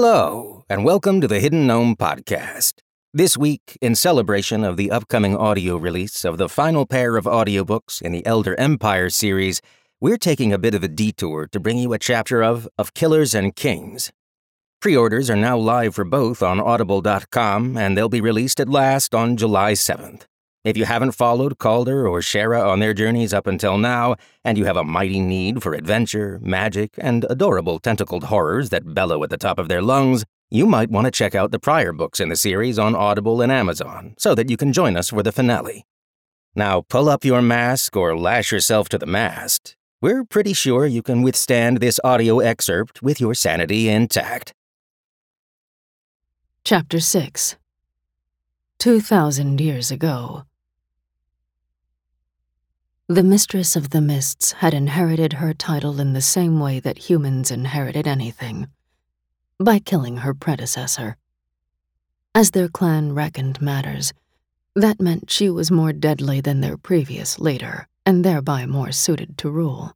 Hello, and welcome to the Hidden Gnome Podcast. This week, in celebration of the upcoming audio release of the final pair of audiobooks in the Elder Empire series, we're taking a bit of a detour to bring you a chapter of Of Killers and Kings. Pre orders are now live for both on Audible.com, and they'll be released at last on July 7th. If you haven't followed Calder or Shera on their journeys up until now, and you have a mighty need for adventure, magic, and adorable tentacled horrors that bellow at the top of their lungs, you might want to check out the prior books in the series on Audible and Amazon so that you can join us for the finale. Now, pull up your mask or lash yourself to the mast. We're pretty sure you can withstand this audio excerpt with your sanity intact. Chapter 6 Two thousand years ago, the Mistress of the Mists had inherited her title in the same way that humans inherited anything by killing her predecessor. As their clan reckoned matters, that meant she was more deadly than their previous leader, and thereby more suited to rule.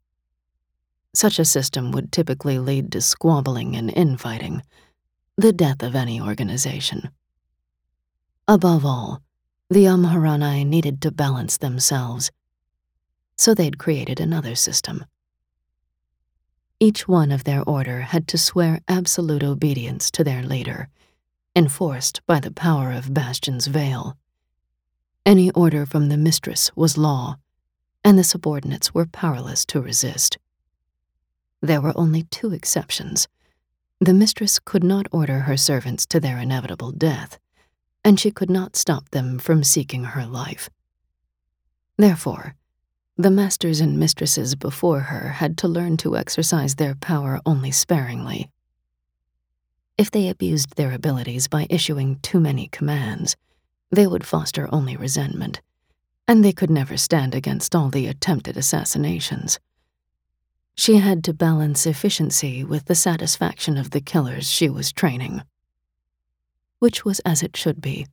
Such a system would typically lead to squabbling and infighting, the death of any organization. Above all, the Amharani needed to balance themselves so they'd created another system. Each one of their order had to swear absolute obedience to their leader, enforced by the power of Bastion's veil. Any order from the mistress was law, and the subordinates were powerless to resist. There were only two exceptions. The mistress could not order her servants to their inevitable death, and she could not stop them from seeking her life. Therefore, the masters and mistresses before her had to learn to exercise their power only sparingly. If they abused their abilities by issuing too many commands, they would foster only resentment, and they could never stand against all the attempted assassinations. She had to balance efficiency with the satisfaction of the killers she was training. Which was as it should be.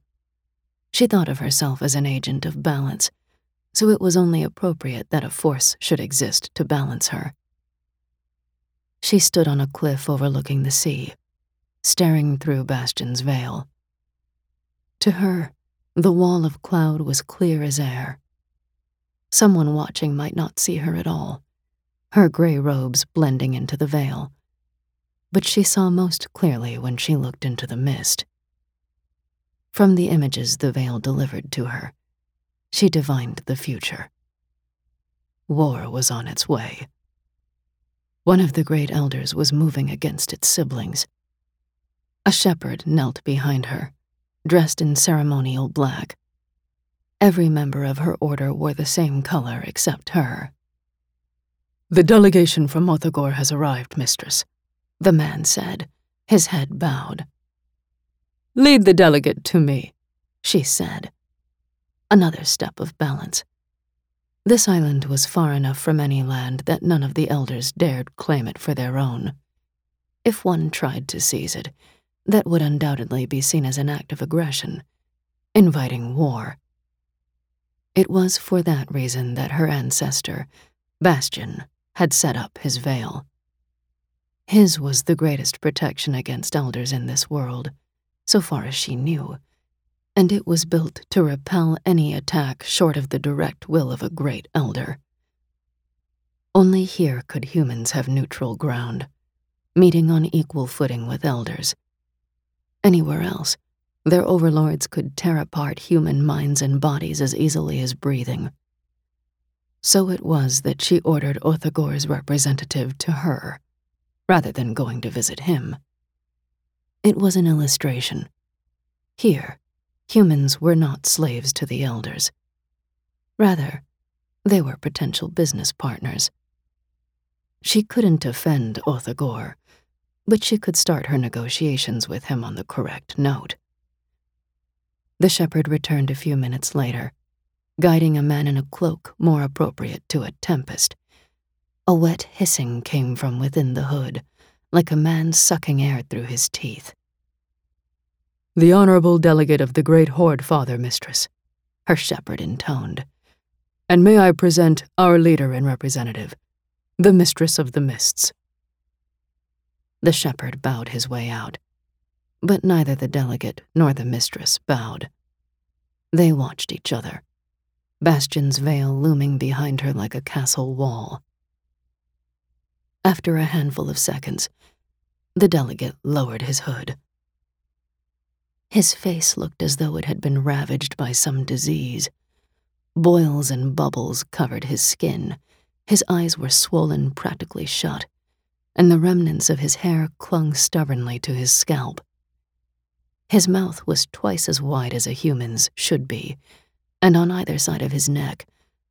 She thought of herself as an agent of balance so it was only appropriate that a force should exist to balance her. She stood on a cliff overlooking the sea, staring through Bastion's veil. To her, the wall of cloud was clear as air. Someone watching might not see her at all, her gray robes blending into the veil. But she saw most clearly when she looked into the mist. From the images the veil delivered to her, she divined the future. War was on its way. One of the great elders was moving against its siblings. A shepherd knelt behind her, dressed in ceremonial black. Every member of her order wore the same color except her. The delegation from Othagor has arrived, mistress, the man said, his head bowed. Lead the delegate to me, she said another step of balance. This island was far enough from any land that none of the elders dared claim it for their own. If one tried to seize it, that would undoubtedly be seen as an act of aggression, inviting war. It was for that reason that her ancestor, Bastion, had set up his veil. His was the greatest protection against elders in this world, so far as she knew and it was built to repel any attack short of the direct will of a great elder. Only here could humans have neutral ground, meeting on equal footing with elders. Anywhere else, their overlords could tear apart human minds and bodies as easily as breathing. So it was that she ordered Othagor's representative to her, rather than going to visit him. It was an illustration. Here, humans were not slaves to the elders. Rather, they were potential business partners. She couldn't offend Othagor, but she could start her negotiations with him on the correct note. The shepherd returned a few minutes later, guiding a man in a cloak more appropriate to a tempest. A wet hissing came from within the hood, like a man sucking air through his teeth. The honorable delegate of the great Horde Father, mistress, her shepherd intoned. And may I present our leader and representative, the mistress of the mists. The shepherd bowed his way out, but neither the delegate nor the mistress bowed. They watched each other, Bastion's veil looming behind her like a castle wall. After a handful of seconds, the delegate lowered his hood. His face looked as though it had been ravaged by some disease. Boils and bubbles covered his skin. His eyes were swollen practically shut, and the remnants of his hair clung stubbornly to his scalp. His mouth was twice as wide as a human's should be, and on either side of his neck,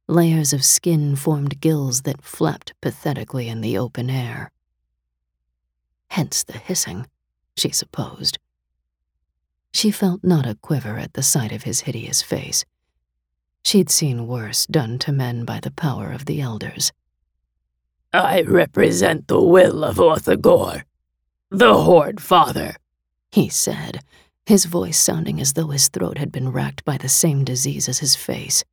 layers of skin formed gills that flapped pathetically in the open air. Hence the hissing, she supposed. She felt not a quiver at the sight of his hideous face. She'd seen worse done to men by the power of the elders. I represent the will of Othagor, the Horde Father, he said, his voice sounding as though his throat had been racked by the same disease as his face.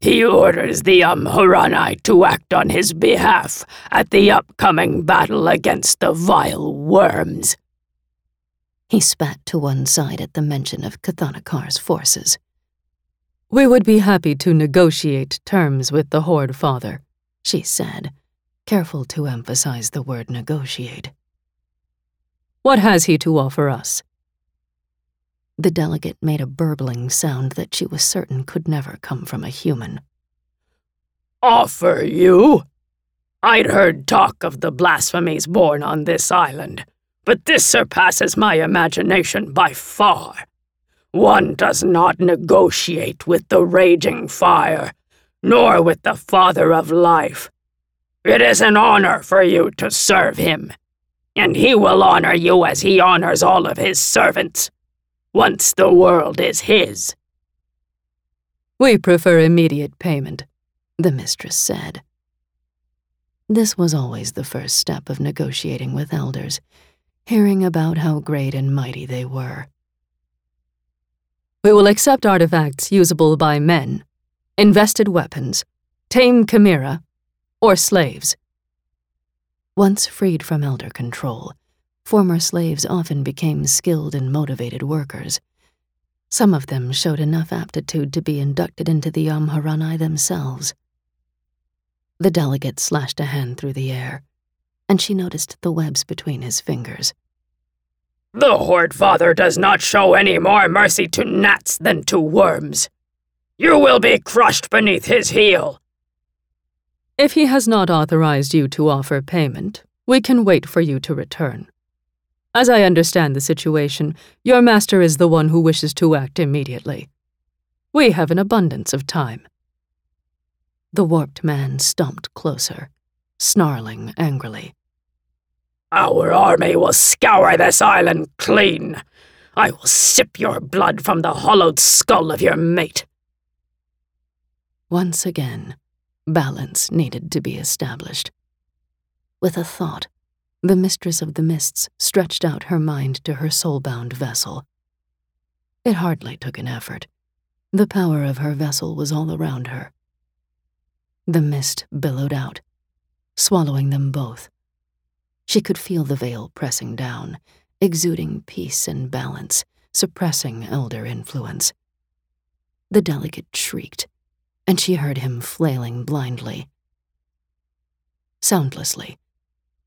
He orders the Amharani to act on his behalf at the upcoming battle against the vile worms. He spat to one side at the mention of Kathanakar's forces. We would be happy to negotiate terms with the Horde Father, she said, careful to emphasize the word negotiate. What has he to offer us? The delegate made a burbling sound that she was certain could never come from a human. Offer you? I'd heard talk of the blasphemies born on this island, but this surpasses my imagination by far. One does not negotiate with the raging fire, nor with the Father of Life. It is an honor for you to serve him, and he will honor you as he honors all of his servants once the world is his. We prefer immediate payment, the mistress said. This was always the first step of negotiating with elders, hearing about how great and mighty they were. We will accept artifacts usable by men, invested weapons, tame chimera, or slaves. Once freed from elder control, former slaves often became skilled and motivated workers. Some of them showed enough aptitude to be inducted into the Amharani themselves. The delegate slashed a hand through the air, and she noticed the webs between his fingers. The Horde Father does not show any more mercy to gnats than to worms. You will be crushed beneath his heel. If he has not authorized you to offer payment, we can wait for you to return. As I understand the situation, your master is the one who wishes to act immediately. We have an abundance of time. The warped man stomped closer, snarling angrily. Our army will scour this island clean. I will sip your blood from the hollowed skull of your mate. Once again, balance needed to be established. With a thought, the mistress of the mists stretched out her mind to her soul-bound vessel. It hardly took an effort. The power of her vessel was all around her. The mist billowed out, swallowing them both. She could feel the veil pressing down, exuding peace and balance, suppressing elder influence. The delegate shrieked, and she heard him flailing blindly. Soundlessly,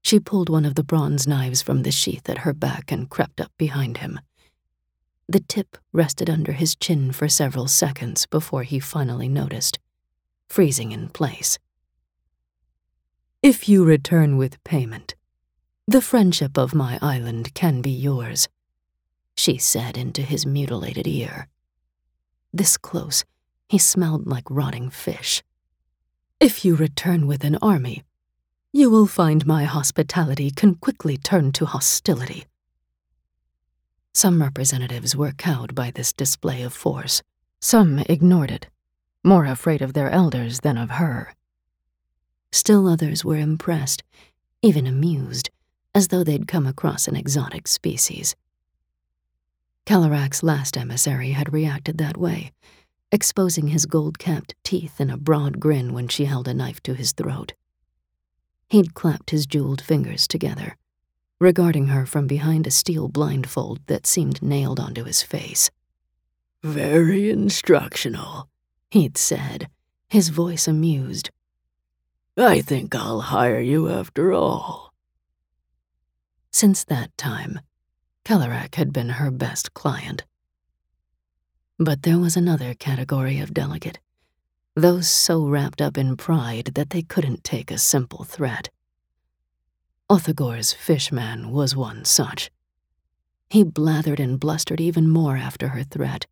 she pulled one of the bronze knives from the sheath at her back and crept up behind him. The tip rested under his chin for several seconds before he finally noticed, freezing in place. If you return with payment, the friendship of my island can be yours, she said into his mutilated ear. This close, he smelled like rotting fish. If you return with an army, you will find my hospitality can quickly turn to hostility. Some representatives were cowed by this display of force. Some ignored it, more afraid of their elders than of her. Still others were impressed, even amused, as though they'd come across an exotic species. Kalarak's last emissary had reacted that way, exposing his gold-capped teeth in a broad grin when she held a knife to his throat. He'd clapped his jeweled fingers together, regarding her from behind a steel blindfold that seemed nailed onto his face. Very instructional, he'd said, his voice amused. I think I'll hire you after all. Since that time, Kalarak had been her best client. But there was another category of delegate, those so wrapped up in pride that they couldn't take a simple threat. Othagor's fishman was one such. He blathered and blustered even more after her threat,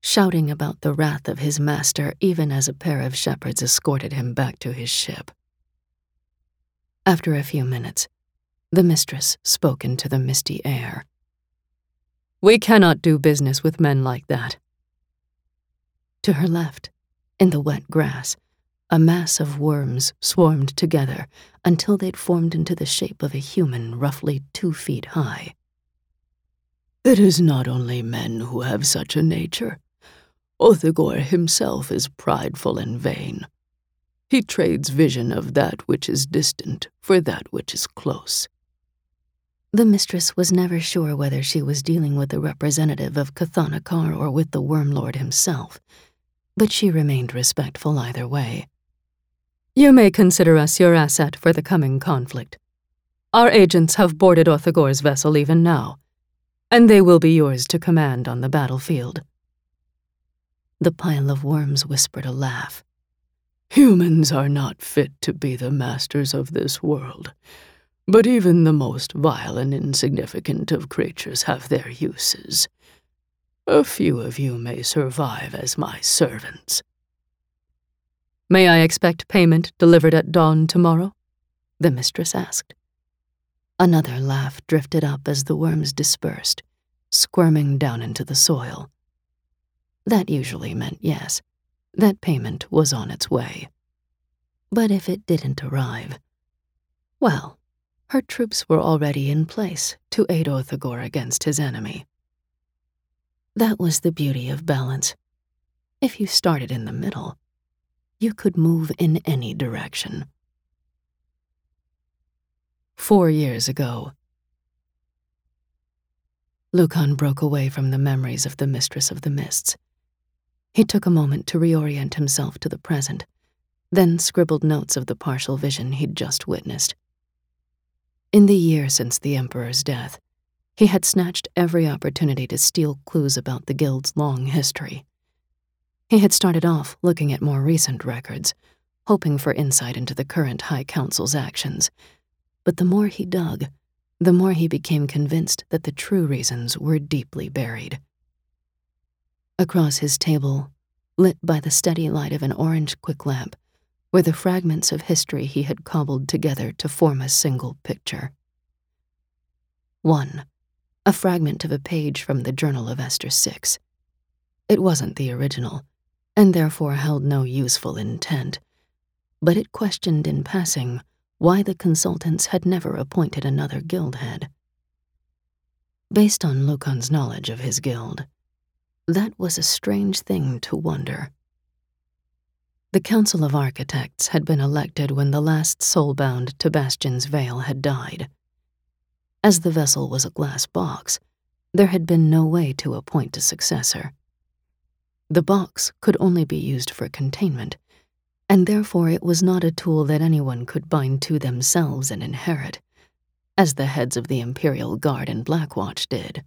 shouting about the wrath of his master even as a pair of shepherds escorted him back to his ship. After a few minutes, the mistress spoke into the misty air. We cannot do business with men like that. To her left, in the wet grass, a mass of worms swarmed together until they'd formed into the shape of a human roughly two feet high. It is not only men who have such a nature. Othagor himself is prideful and vain. He trades vision of that which is distant for that which is close. The mistress was never sure whether she was dealing with the representative of Kathanakar or with the Wormlord himself, but she remained respectful either way. You may consider us your asset for the coming conflict. Our agents have boarded Othagor's vessel even now, and they will be yours to command on the battlefield. The pile of worms whispered a laugh. Humans are not fit to be the masters of this world, but even the most vile and insignificant of creatures have their uses. A few of you may survive as my servants. May I expect payment delivered at dawn tomorrow? The mistress asked. Another laugh drifted up as the worms dispersed, squirming down into the soil. That usually meant yes that payment was on its way. But if it didn't arrive, well, her troops were already in place to aid Othagor against his enemy. That was the beauty of balance. If you started in the middle, you could move in any direction. Four years ago, Lucan broke away from the memories of the Mistress of the Mists he took a moment to reorient himself to the present, then scribbled notes of the partial vision he'd just witnessed. In the year since the Emperor's death, he had snatched every opportunity to steal clues about the Guild's long history. He had started off looking at more recent records, hoping for insight into the current High Council's actions, but the more he dug, the more he became convinced that the true reasons were deeply buried. Across his table, lit by the steady light of an orange quick lamp, were the fragments of history he had cobbled together to form a single picture. One, a fragment of a page from the Journal of Esther Six. It wasn't the original, and therefore held no useful intent, but it questioned in passing why the consultants had never appointed another guild head. Based on Lucan's knowledge of his guild, that was a strange thing to wonder. The Council of Architects had been elected when the last soulbound to Bastion's Veil had died. As the vessel was a glass box, there had been no way to appoint a successor. The box could only be used for containment, and therefore it was not a tool that anyone could bind to themselves and inherit, as the heads of the Imperial Guard and Blackwatch did.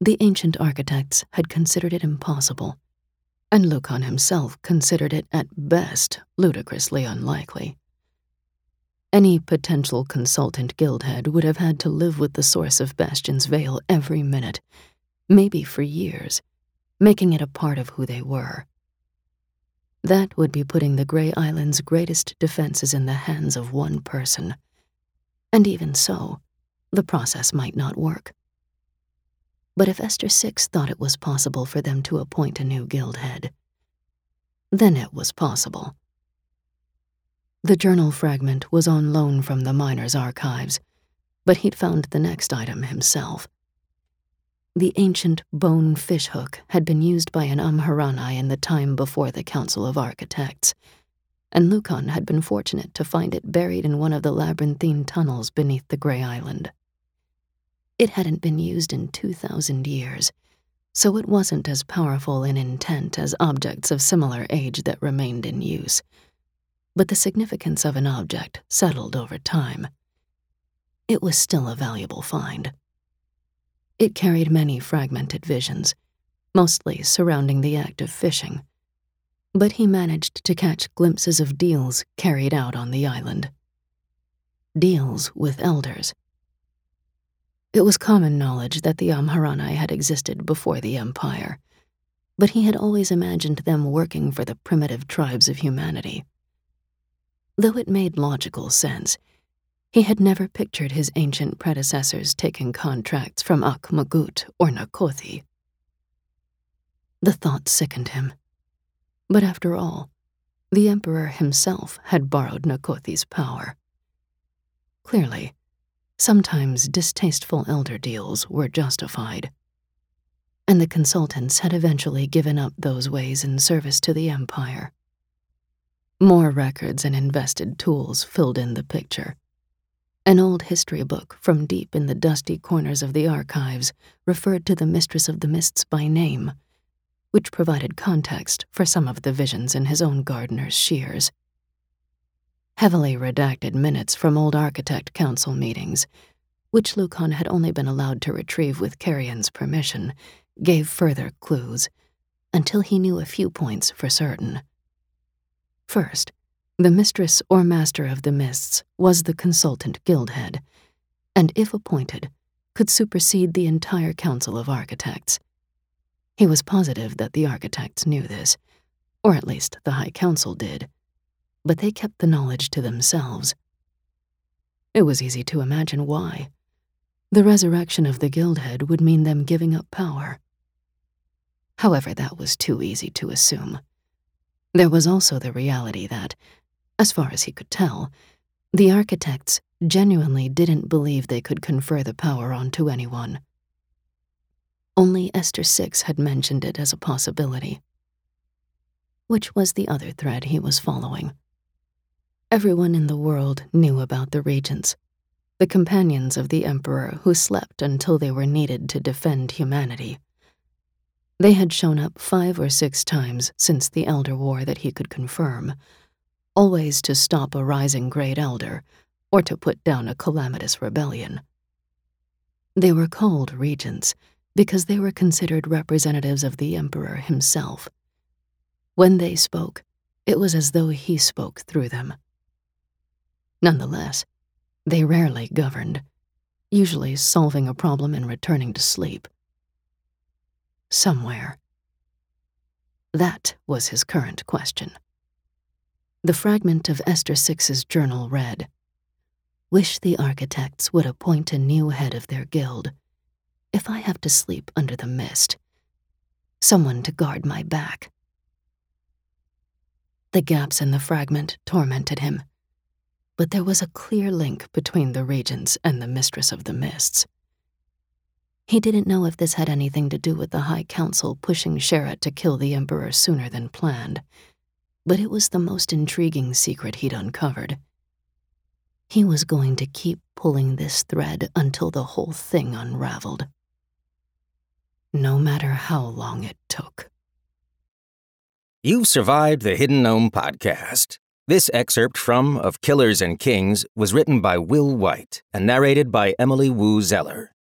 The ancient architects had considered it impossible, and Lucan himself considered it at best ludicrously unlikely. Any potential consultant guildhead would have had to live with the source of Bastion's Veil every minute, maybe for years, making it a part of who they were. That would be putting the Grey Island's greatest defenses in the hands of one person. And even so, the process might not work. But if Esther Six thought it was possible for them to appoint a new guild head, then it was possible. The journal fragment was on loan from the miner's archives, but he'd found the next item himself. The ancient bone fishhook had been used by an Amharani in the time before the Council of Architects, and Lucan had been fortunate to find it buried in one of the labyrinthine tunnels beneath the Grey Island. It hadn't been used in 2,000 years, so it wasn't as powerful in intent as objects of similar age that remained in use. But the significance of an object settled over time. It was still a valuable find. It carried many fragmented visions, mostly surrounding the act of fishing but he managed to catch glimpses of deals carried out on the island. Deals with elders. It was common knowledge that the Amharani had existed before the Empire, but he had always imagined them working for the primitive tribes of humanity. Though it made logical sense, he had never pictured his ancient predecessors taking contracts from Akh-Magut or Nakothi. The thought sickened him. But after all, the Emperor himself had borrowed Nakothi's power. Clearly, sometimes distasteful elder deals were justified. And the consultants had eventually given up those ways in service to the Empire. More records and invested tools filled in the picture. An old history book from deep in the dusty corners of the archives referred to the Mistress of the Mists by name which provided context for some of the visions in his own gardener's shears. Heavily redacted minutes from old architect council meetings, which Lucan had only been allowed to retrieve with Carrion's permission, gave further clues, until he knew a few points for certain. First, the mistress or master of the mists was the consultant guildhead, and if appointed, could supersede the entire council of architects. He was positive that the architects knew this, or at least the High Council did, but they kept the knowledge to themselves. It was easy to imagine why. The resurrection of the Guildhead would mean them giving up power. However, that was too easy to assume. There was also the reality that, as far as he could tell, the architects genuinely didn't believe they could confer the power onto anyone. Only Esther Six had mentioned it as a possibility. Which was the other thread he was following. Everyone in the world knew about the regents, the companions of the Emperor who slept until they were needed to defend humanity. They had shown up five or six times since the Elder War that he could confirm, always to stop a rising great elder or to put down a calamitous rebellion. They were called regents because they were considered representatives of the Emperor himself. When they spoke, it was as though he spoke through them. Nonetheless, they rarely governed, usually solving a problem and returning to sleep. Somewhere. That was his current question. The fragment of Esther Six's journal read Wish the architects would appoint a new head of their guild if I have to sleep under the mist. Someone to guard my back. The gaps in the fragment tormented him, but there was a clear link between the regents and the mistress of the mists. He didn't know if this had anything to do with the High Council pushing Shera to kill the Emperor sooner than planned, but it was the most intriguing secret he'd uncovered. He was going to keep pulling this thread until the whole thing unraveled no matter how long it took. You've survived the Hidden Gnome podcast. This excerpt from Of Killers and Kings was written by Will Wight and narrated by Emily Woo Zeller.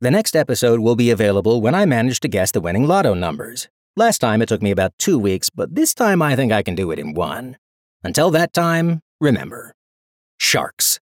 The next episode will be available when I manage to guess the winning lotto numbers. Last time it took me about two weeks, but this time I think I can do it in one. Until that time, remember sharks.